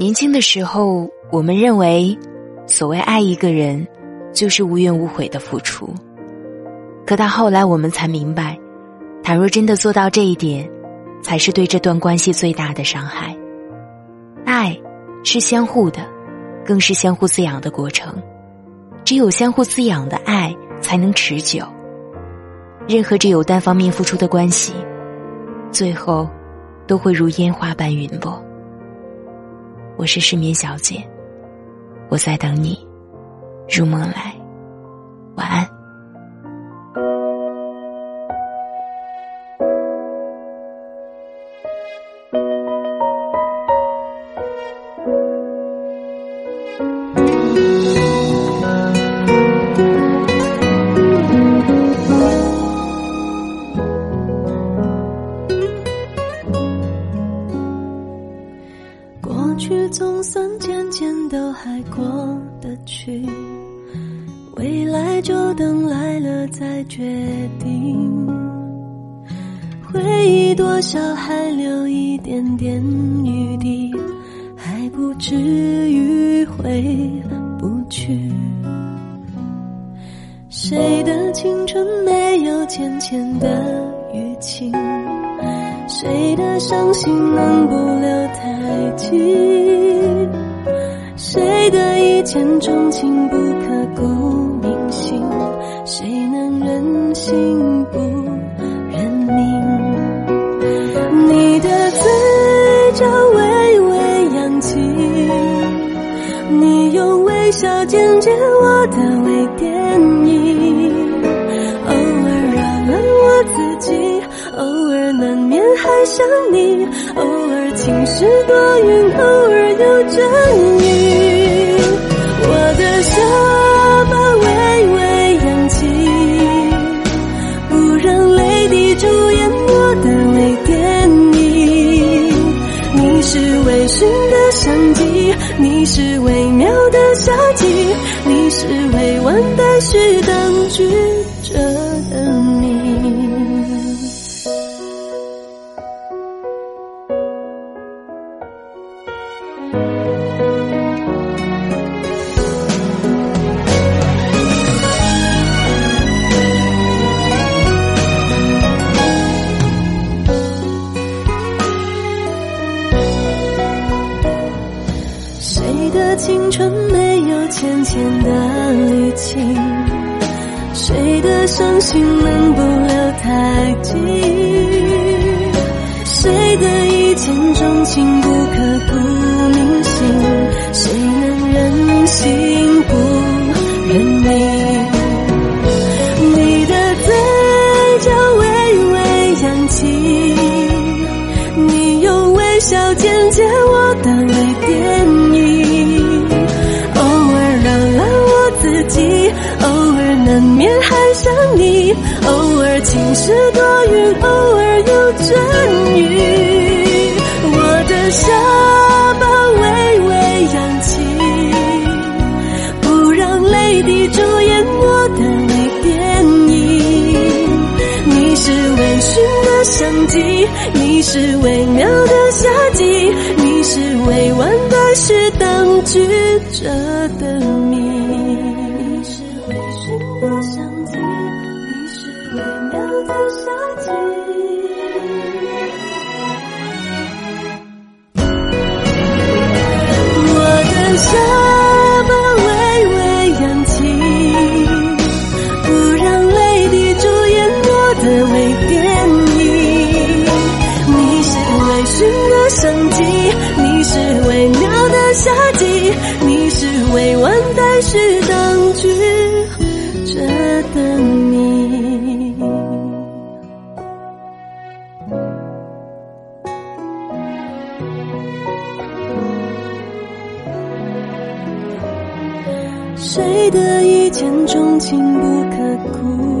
年轻的时候，我们认为，所谓爱一个人，就是无怨无悔的付出。可到后来，我们才明白，倘若真的做到这一点，才是对这段关系最大的伤害。爱是相互的，更是相互滋养的过程。只有相互滋养的爱，才能持久。任何只有单方面付出的关系，最后都会如烟花般陨落。我是失眠小姐，我在等你入梦来，都还过得去，未来就等来了再决定。回忆多少还留一点点余地，还不至于回不去。谁的青春没有浅浅的淤青？谁的伤心能不留太久？谁的一见钟情不刻骨铭心？谁能忍心不认命？你的嘴角微微扬起，你用微笑剪接我的微电影，偶尔扰乱我自己。偶尔难免还想你，偶尔晴时多云，偶尔有阵雨你是微妙的夏季，你是未完待续当局者的浅浅的离情？谁的伤心能不留太迹？谁的一见钟情不可偶尔难免还想你，偶尔晴时多云，偶尔有阵雨。我的下巴微微扬起，不让泪滴主演我的微电影。你是微醺的相机，你是微妙的夏季，你是未完待续当局者的谜。微醺的相机，你是微妙的夏季。我的下巴微微扬起，不让泪滴主演我的微电影。你是微醺的相机，你是微妙的夏季，你是未完待续当局舍得你。谁的一见钟情不刻骨